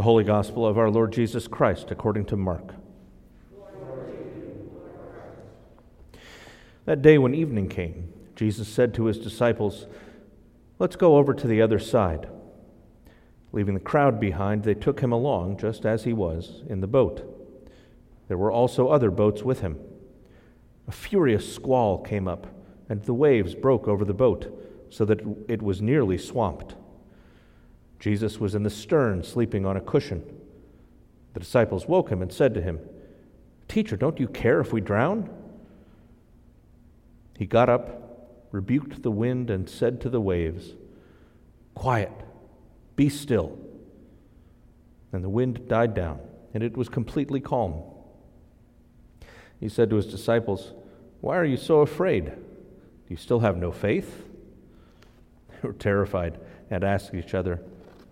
The Holy Gospel of our Lord Jesus Christ according to Mark. That day when evening came, Jesus said to his disciples, Let's go over to the other side. Leaving the crowd behind, they took him along, just as he was, in the boat. There were also other boats with him. A furious squall came up, and the waves broke over the boat, so that it was nearly swamped. Jesus was in the stern, sleeping on a cushion. The disciples woke him and said to him, Teacher, don't you care if we drown? He got up, rebuked the wind, and said to the waves, Quiet, be still. And the wind died down, and it was completely calm. He said to his disciples, Why are you so afraid? Do you still have no faith? They were terrified and asked each other,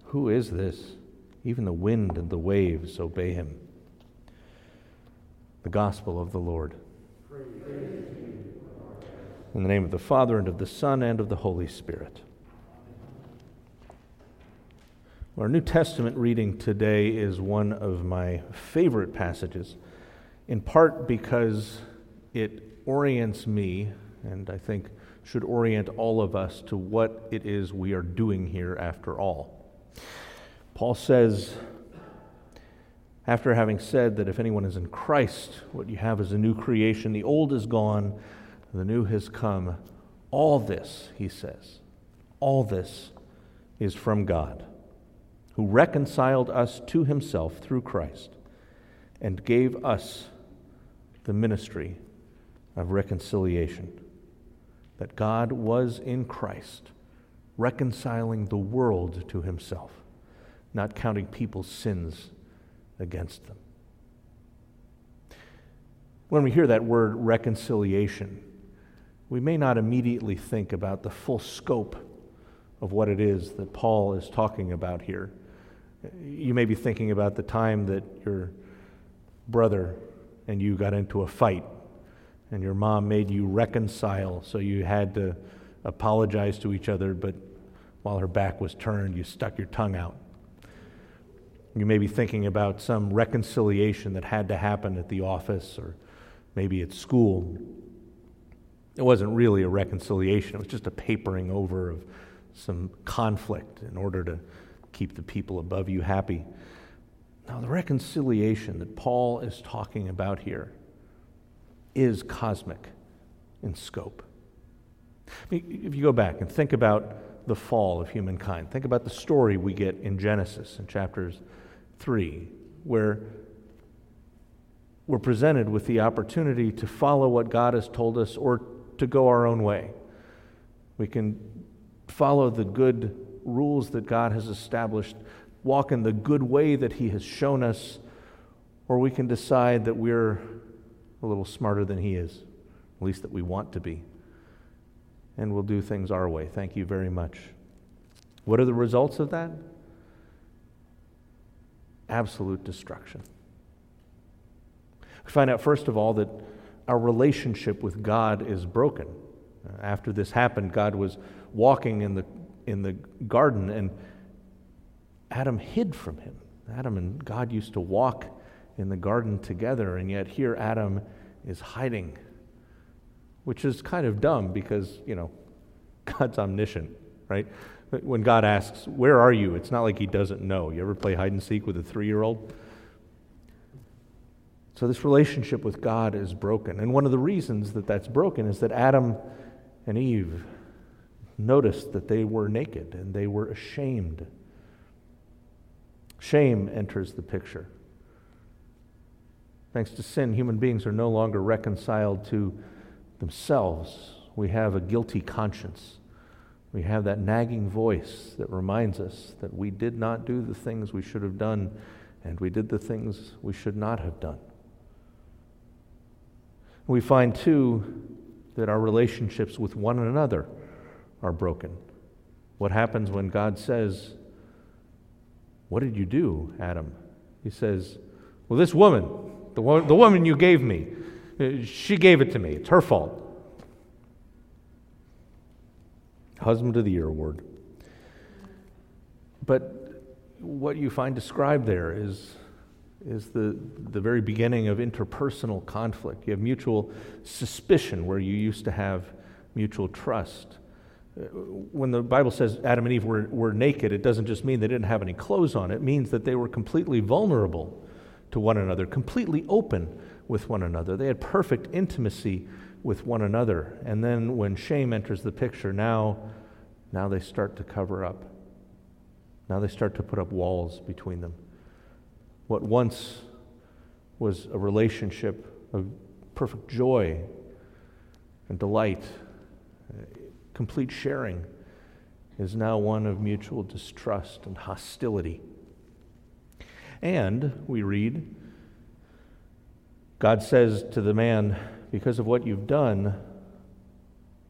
Who is this? Even the wind and the waves obey him. The Gospel of the Lord. In the name of the Father, and of the Son, and of the Holy Spirit. Our New Testament reading today is one of my favorite passages, in part because it orients me, and I think should orient all of us to what it is we are doing here after all. Paul says, after having said that if anyone is in Christ, what you have is a new creation, the old is gone, the new has come. All this, he says, all this is from God who reconciled us to himself through Christ and gave us the ministry of reconciliation. That God was in Christ, reconciling the world to himself, not counting people's sins against them. When we hear that word reconciliation, we may not immediately think about the full scope of what it is that Paul is talking about here. You may be thinking about the time that your brother and you got into a fight, and your mom made you reconcile, so you had to apologize to each other, but while her back was turned, you stuck your tongue out. You may be thinking about some reconciliation that had to happen at the office or maybe at school. It wasn't really a reconciliation, it was just a papering over of some conflict in order to keep the people above you happy. Now, the reconciliation that Paul is talking about here is cosmic in scope. I mean, If you go back and think about the fall of humankind, think about the story we get in Genesis in chapters 3, where we're presented with the opportunity to follow what God has told us or to go our own way. We can follow the good rules that God has established, walk in the good way that He has shown us, or we can decide that we're a little smarter than He is, at least that we want to be. And we'll do things our way. Thank you very much. What are the results of that? Absolute destruction. We find out, first of all, that our relationship with God is broken. After this happened, God was walking in the in the garden, and Adam hid from him. Adam and God used to walk in the garden together, and yet here Adam is hiding, which is kind of dumb because, you know, God's omniscient, right? When God asks, Where are you? It's not like he doesn't know. You ever play hide and seek with a three year old? So, this relationship with God is broken. And one of the reasons that that's broken is that Adam and Eve noticed that they were naked and they were ashamed. Shame enters the picture. Thanks to sin, human beings are no longer reconciled to themselves. We have a guilty conscience. We have that nagging voice that reminds us that we did not do the things we should have done and we did the things we should not have done. We find, too, that our relationships with one another are broken. What happens when God says, What did you do, Adam? He says, Well, this woman, the, wo- the woman you gave me, she gave it to me. It's her fault. Husband of the Year award. But what you find described there is, is the, the very beginning of interpersonal conflict. You have mutual suspicion where you used to have mutual trust. Uh, when the Bible says Adam and Eve were, were naked, it doesn't just mean they didn't have any clothes on. It means that they were completely vulnerable to one another, completely open with one another. They had perfect intimacy with one another. And then when shame enters the picture, now, now they start to cover up. Now they start to put up walls between them. What once was a relationship of perfect joy and delight, complete sharing, is now one of mutual distrust and hostility. And we read, God says to the man, Because of what you've done,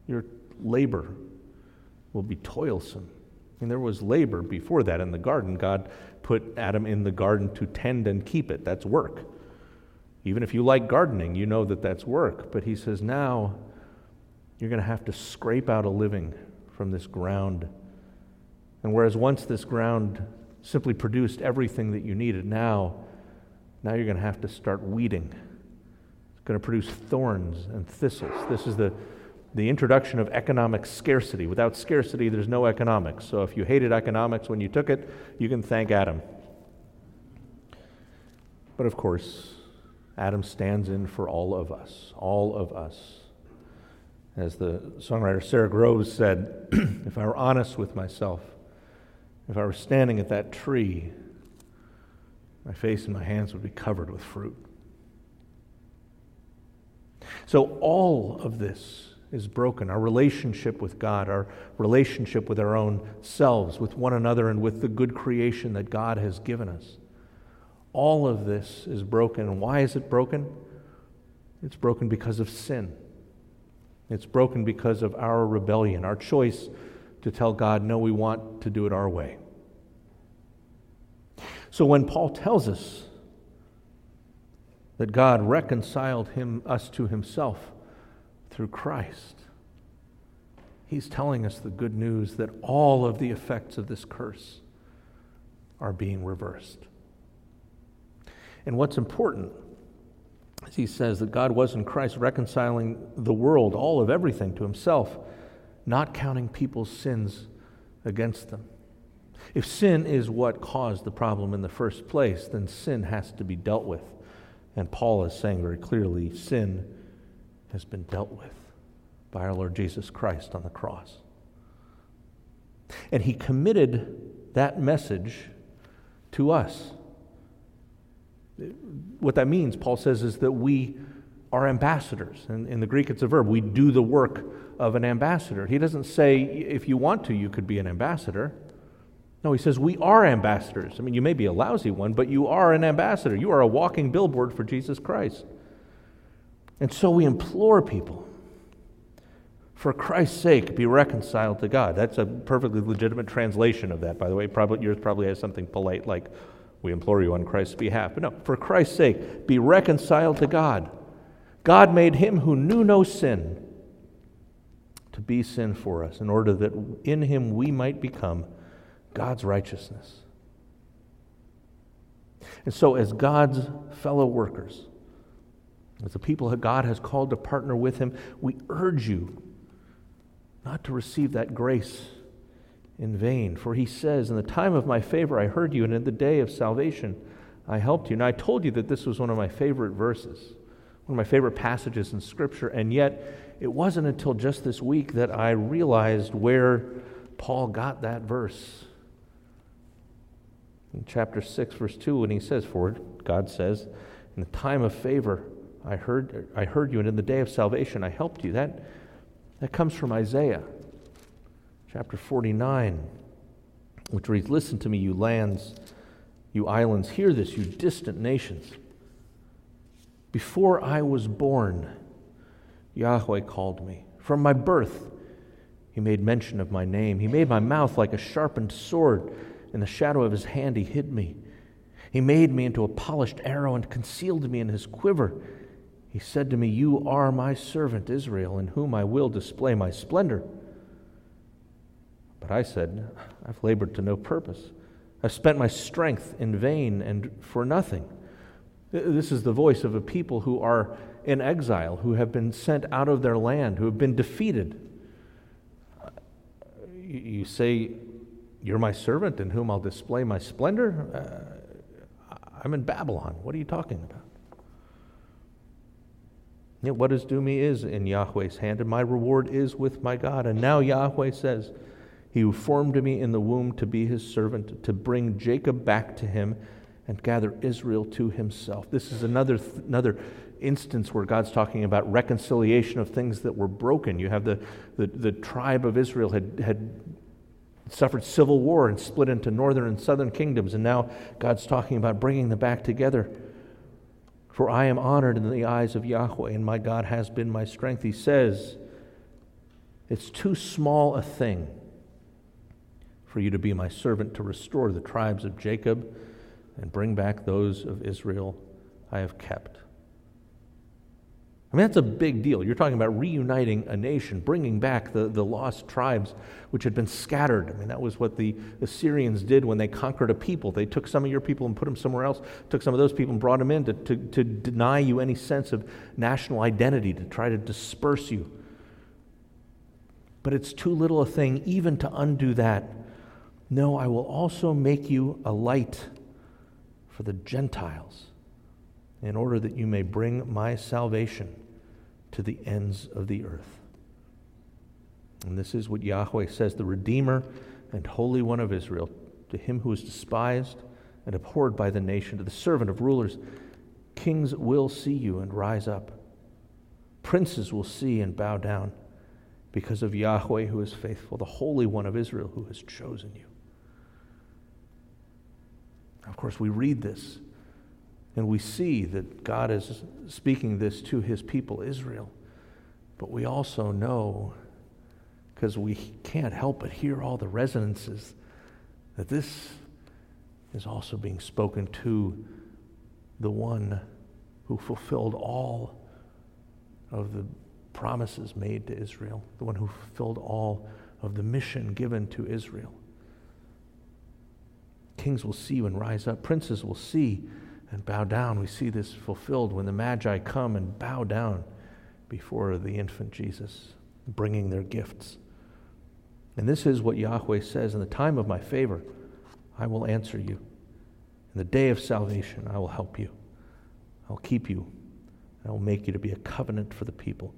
your labor will be toilsome. And there was labor before that in the garden. God put Adam in the garden to tend and keep it. That's work. Even if you like gardening, you know that that's work. But he says, now you're going to have to scrape out a living from this ground. And whereas once this ground simply produced everything that you needed, now, now you're going to have to start weeding. Going to produce thorns and thistles. This is the the introduction of economic scarcity. Without scarcity, there's no economics. So if you hated economics when you took it, you can thank Adam. But of course, Adam stands in for all of us, all of us. As the songwriter Sara Groves said, if I were honest with myself, if I were standing at that tree, my face and my hands would be covered with fruit. So, all of this is broken. Our relationship with God, our relationship with our own selves, with one another, and with the good creation that God has given us. All of this is broken. And why is it broken? It's broken because of sin. It's broken because of our rebellion, our choice to tell God, no, we want to do it our way. So when Paul tells us that God reconciled him, us to himself, through Christ. He's telling us the good news that all of the effects of this curse are being reversed. And what's important is he says that God was in Christ reconciling the world, all of everything, to himself, not counting people's sins against them. If sin is what caused the problem in the first place, then sin has to be dealt with. And Paul is saying very clearly sin has been dealt with by our Lord Jesus Christ on the cross. And he committed that message to us. What that means, Paul says, is that we are ambassadors. And in the Greek, it's a verb. We do the work of an ambassador. He doesn't say, if you want to, you could be an ambassador. No, he says, we are ambassadors. I mean, you may be a lousy one, but you are an ambassador. You are a walking billboard for Jesus Christ. And so we implore people, for Christ's sake, be reconciled to God. That's a perfectly legitimate translation of that, by the way. Probably, yours probably has something polite like, we implore you on Christ's behalf. But no, for Christ's sake, be reconciled to God. God made him who knew no sin to be sin for us, in order that in him we might become God's righteousness. And so, as God's fellow workers, as the people that God has called to partner with Him, we urge you not to receive that grace in vain. For He says, In the time of my favor I heard you, and in the day of salvation I helped you. Now, I told you that this was one of my favorite verses, one of my favorite passages in Scripture, and yet it wasn't until just this week that I realized where Paul got that verse. In chapter 6, verse 2, when he says, For God says, In the time of favor, I heard, I heard you, and in the day of salvation I helped you. That, that comes from Isaiah chapter 49, which reads Listen to me, you lands, you islands, hear this, you distant nations. Before I was born, Yahweh called me. From my birth, he made mention of my name. He made my mouth like a sharpened sword. In the shadow of his hand, he hid me. He made me into a polished arrow and concealed me in his quiver. He said to me, You are my servant Israel, in whom I will display my splendor. But I said, I've labored to no purpose, I've spent my strength in vain and for nothing. This is the voice of a people who are in exile, who have been sent out of their land, who have been defeated. Uh, you say, You're my servant in whom I'll display my splendor? Uh, I'm in Babylon. What are you talking about? Yet what is due me is in Yahweh's hand, and my reward is with my God. And now Yahweh says, He who formed me in the womb to be his servant, to bring Jacob back to him and gather Israel to himself. This is another, another instance where God's talking about reconciliation of things that were broken. You have the, the, the tribe of Israel had, had suffered civil war and split into northern and southern kingdoms, and now God's talking about bringing them back together. For I am honored in the eyes of Yahweh, and my God has been my strength. He says, It's too small a thing for you to be my servant to restore the tribes of Jacob and bring back those of Israel I have kept. I mean, that's a big deal. You're talking about reuniting a nation, bringing back the, the lost tribes which had been scattered. I mean, that was what the Assyrians did when they conquered a people. They took some of your people and put them somewhere else, took some of those people and brought them in to, to, to deny you any sense of national identity, to try to disperse you. But it's too little a thing even to undo that. No, I will also make you a light for the Gentiles in order that you may bring my salvation to the ends of the earth. And this is what Yahweh says the Redeemer and Holy One of Israel, to him who is despised and abhorred by the nation, to the servant of rulers, kings will see you and rise up. Princes will see and bow down because of Yahweh who is faithful, the Holy One of Israel who has chosen you. Of course, we read this and we see that God is speaking this to his people, Israel. But we also know, because we can't help but hear all the resonances, that this is also being spoken to the one who fulfilled all of the promises made to Israel, the one who fulfilled all of the mission given to Israel. Kings will see you and rise up, princes will see and bow down. We see this fulfilled when the Magi come and bow down before the infant Jesus, bringing their gifts. And this is what Yahweh says In the time of my favor, I will answer you. In the day of salvation, I will help you. I'll keep you. I will make you to be a covenant for the people,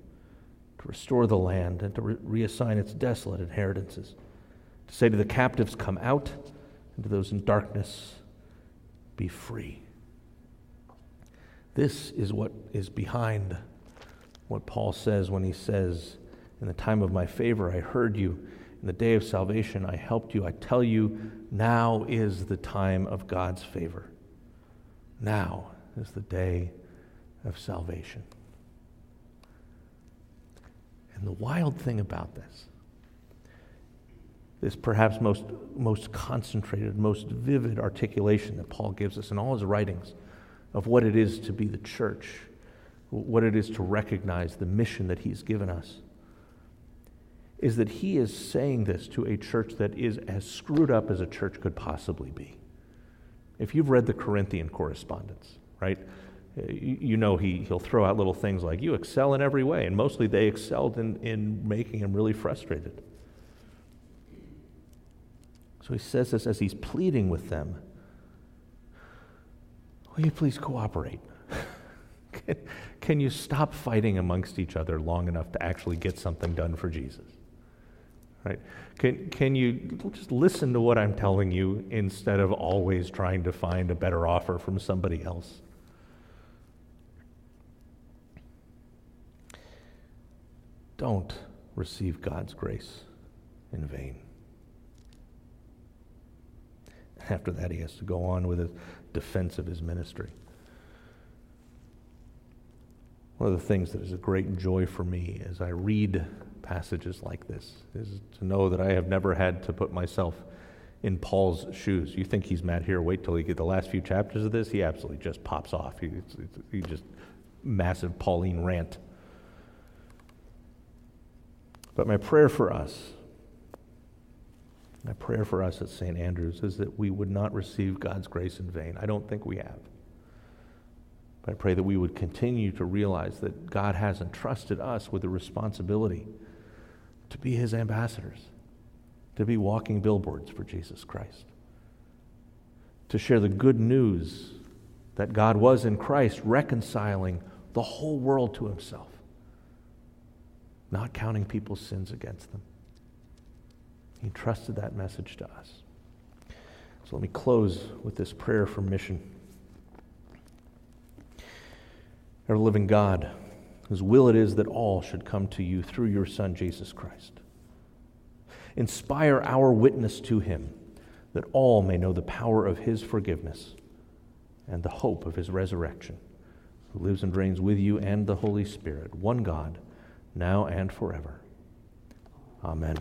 to restore the land and to re- reassign its desolate inheritances, to say to the captives, Come out, and to those in darkness, Be free. This is what is behind what Paul says when he says, In the time of my favor, I heard you. In the day of salvation, I helped you. I tell you, now is the time of God's favor. Now is the day of salvation. And the wild thing about this, this perhaps most, most concentrated, most vivid articulation that Paul gives us in all his writings of what it is to be the church, what it is to recognize the mission that He's given us, is that He is saying this to a church that is as screwed up as a church could possibly be. If you've read the Corinthian correspondence, right, you know he, he'll throw out little things like, You excel in every way. And mostly they excelled in, in making him really frustrated. So he says this as he's pleading with them Will you please cooperate? can, can you stop fighting amongst each other long enough to actually get something done for Jesus? Right? Can, can you just listen to what I'm telling you instead of always trying to find a better offer from somebody else? Don't receive God's grace in vain. After that, he has to go on with his defense of his ministry. One of the things that is a great joy for me as I read passages like this is to know that I have never had to put myself in Paul's shoes. You think he's mad here? Wait till you get the last few chapters of this. He absolutely just pops off. He, he just massive Pauline rant. But my prayer for us My prayer for us at St. Andrews is that we would not receive God's grace in vain. I don't think we have. But I pray that we would continue to realize that God has entrusted us with the responsibility to be his ambassadors, to be walking billboards for Jesus Christ, to share the good news that God was in Christ reconciling the whole world to himself, not counting people's sins against them. He entrusted that message to us. So let me close with this prayer for mission. Our living God, whose will it is that all should come to you through your Son, Jesus Christ. Inspire our witness to him, that all may know the power of his forgiveness and the hope of his resurrection, who lives and reigns with you and the Holy Spirit, one God, now and forever. Amen.